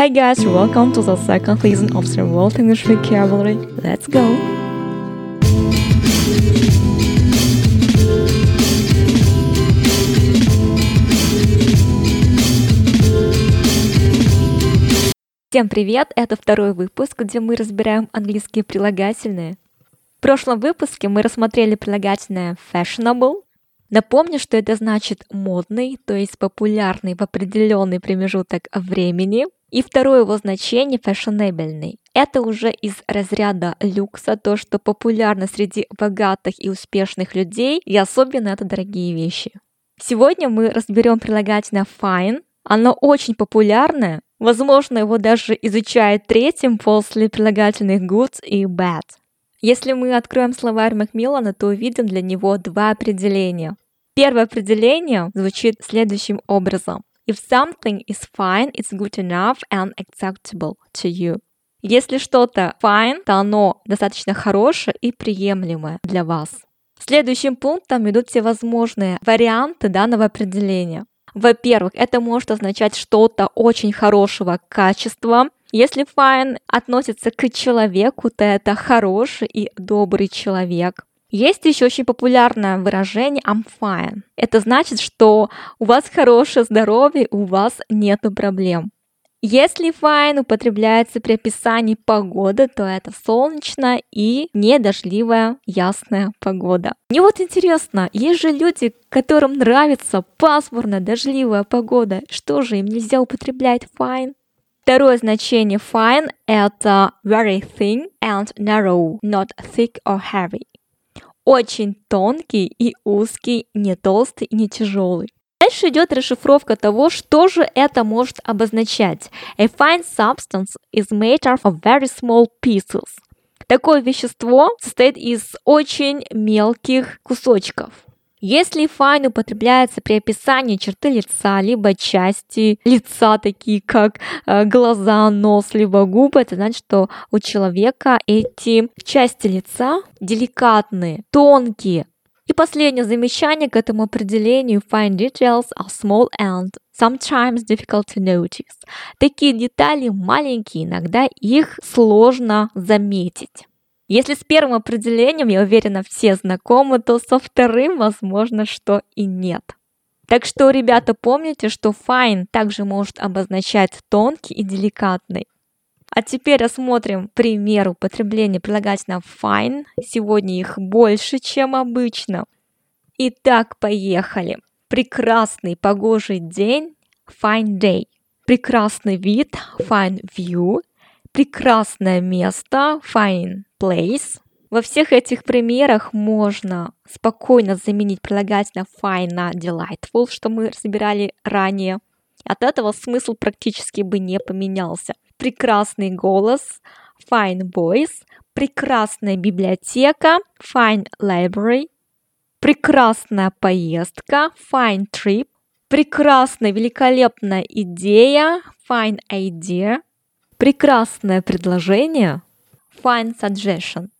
Hi guys, welcome to the second season of the World English Vocabulary. Let's go! Всем привет! Это второй выпуск, где мы разбираем английские прилагательные. В прошлом выпуске мы рассмотрели прилагательное fashionable. Напомню, что это значит модный, то есть популярный в определенный промежуток времени – и второе его значение – фashionable. Это уже из разряда люкса, то, что популярно среди богатых и успешных людей, и особенно это дорогие вещи. Сегодня мы разберем прилагательное fine. Оно очень популярное, возможно, его даже изучают третьим после прилагательных good и bad. Если мы откроем словарь Макмиллана, то увидим для него два определения. Первое определение звучит следующим образом. If something is fine, it's good enough and acceptable to you. Если что-то fine, то оно достаточно хорошее и приемлемое для вас. Следующим пунктом идут все возможные варианты данного определения. Во-первых, это может означать что-то очень хорошего качества. Если fine относится к человеку, то это хороший и добрый человек. Есть еще очень популярное выражение I'm fine. Это значит, что у вас хорошее здоровье, у вас нет проблем. Если fine употребляется при описании погоды, то это солнечная и недождливая ясная погода. Мне вот интересно, есть же люди, которым нравится пасмурная дождливая погода. Что же, им нельзя употреблять fine? Второе значение fine – это very thin and narrow, not thick or heavy очень тонкий и узкий, не толстый и не тяжелый. Дальше идет расшифровка того, что же это может обозначать. A fine substance is made of very small pieces. Такое вещество состоит из очень мелких кусочков. Если fine употребляется при описании черты лица, либо части лица, такие как э, глаза, нос, либо губы, это значит, что у человека эти части лица деликатные, тонкие. И последнее замечание к этому определению fine details are small and sometimes difficult to notice. Такие детали маленькие, иногда их сложно заметить. Если с первым определением, я уверена, все знакомы, то со вторым, возможно, что и нет. Так что, ребята, помните, что fine также может обозначать тонкий и деликатный. А теперь рассмотрим пример употребления прилагательного fine. Сегодня их больше, чем обычно. Итак, поехали. Прекрасный погожий день – fine day. Прекрасный вид – fine view прекрасное место, fine place. Во всех этих примерах можно спокойно заменить прилагательное fine на delightful, что мы разбирали ранее. От этого смысл практически бы не поменялся. Прекрасный голос, fine voice, прекрасная библиотека, fine library, прекрасная поездка, fine trip, прекрасная, великолепная идея, fine idea – Прекрасное предложение. Fine suggestion.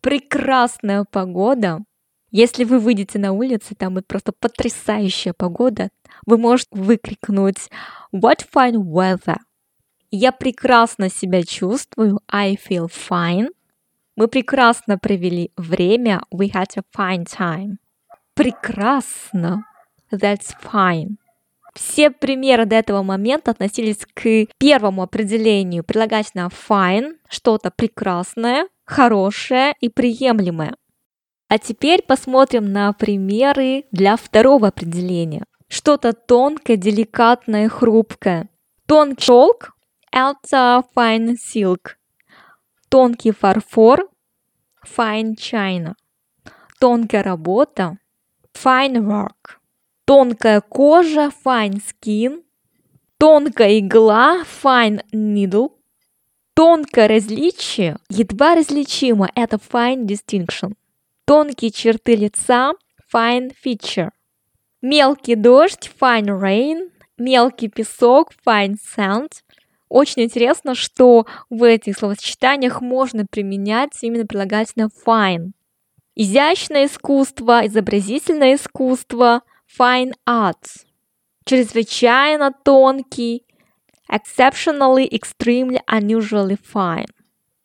Прекрасная погода. Если вы выйдете на улицу, там будет просто потрясающая погода, вы можете выкрикнуть What fine weather! Я прекрасно себя чувствую. I feel fine. Мы прекрасно провели время. We had a fine time. Прекрасно. That's fine. Все примеры до этого момента относились к первому определению прилагательного fine, что-то прекрасное, хорошее и приемлемое. А теперь посмотрим на примеры для второго определения. Что-то тонкое, деликатное, хрупкое. Тонкий шелк – это fine silk. Тонкий фарфор – fine china. Тонкая работа – fine work тонкая кожа, fine skin, тонкая игла, fine needle, тонкое различие, едва различимо, это fine distinction, тонкие черты лица, fine feature, мелкий дождь, fine rain, мелкий песок, fine sand. Очень интересно, что в этих словосочетаниях можно применять именно прилагательное fine. Изящное искусство, изобразительное искусство – fine arts, чрезвычайно тонкий, exceptionally, extremely, unusually fine.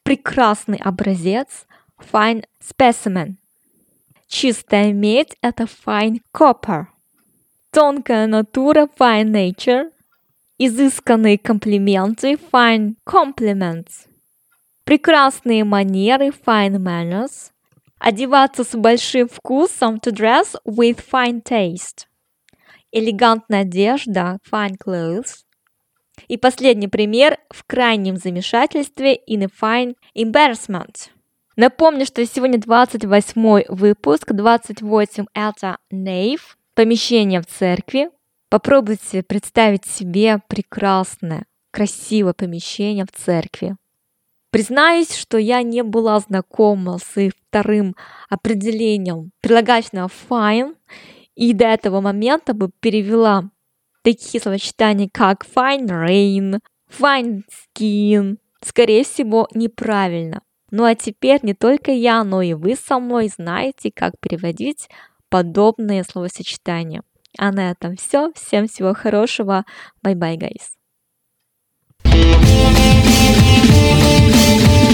Прекрасный образец, fine specimen. Чистая медь – это fine copper. Тонкая натура – fine nature. Изысканные комплименты – fine compliments. Прекрасные манеры – fine manners. Одеваться с большим вкусом – to dress with fine taste. Элегантная одежда – fine clothes. И последний пример – в крайнем замешательстве – in a fine embarrassment. Напомню, что сегодня 28 выпуск, 28 это Нейв, помещение в церкви. Попробуйте представить себе прекрасное, красивое помещение в церкви. Признаюсь, что я не была знакома с вторым определением прилагательного fine, и до этого момента бы перевела такие словосочетания, как fine rain, fine skin, скорее всего, неправильно. Ну а теперь не только я, но и вы со мной знаете, как переводить подобные словосочетания. А на этом все. Всем всего хорошего. Bye-bye, guys. Thank you.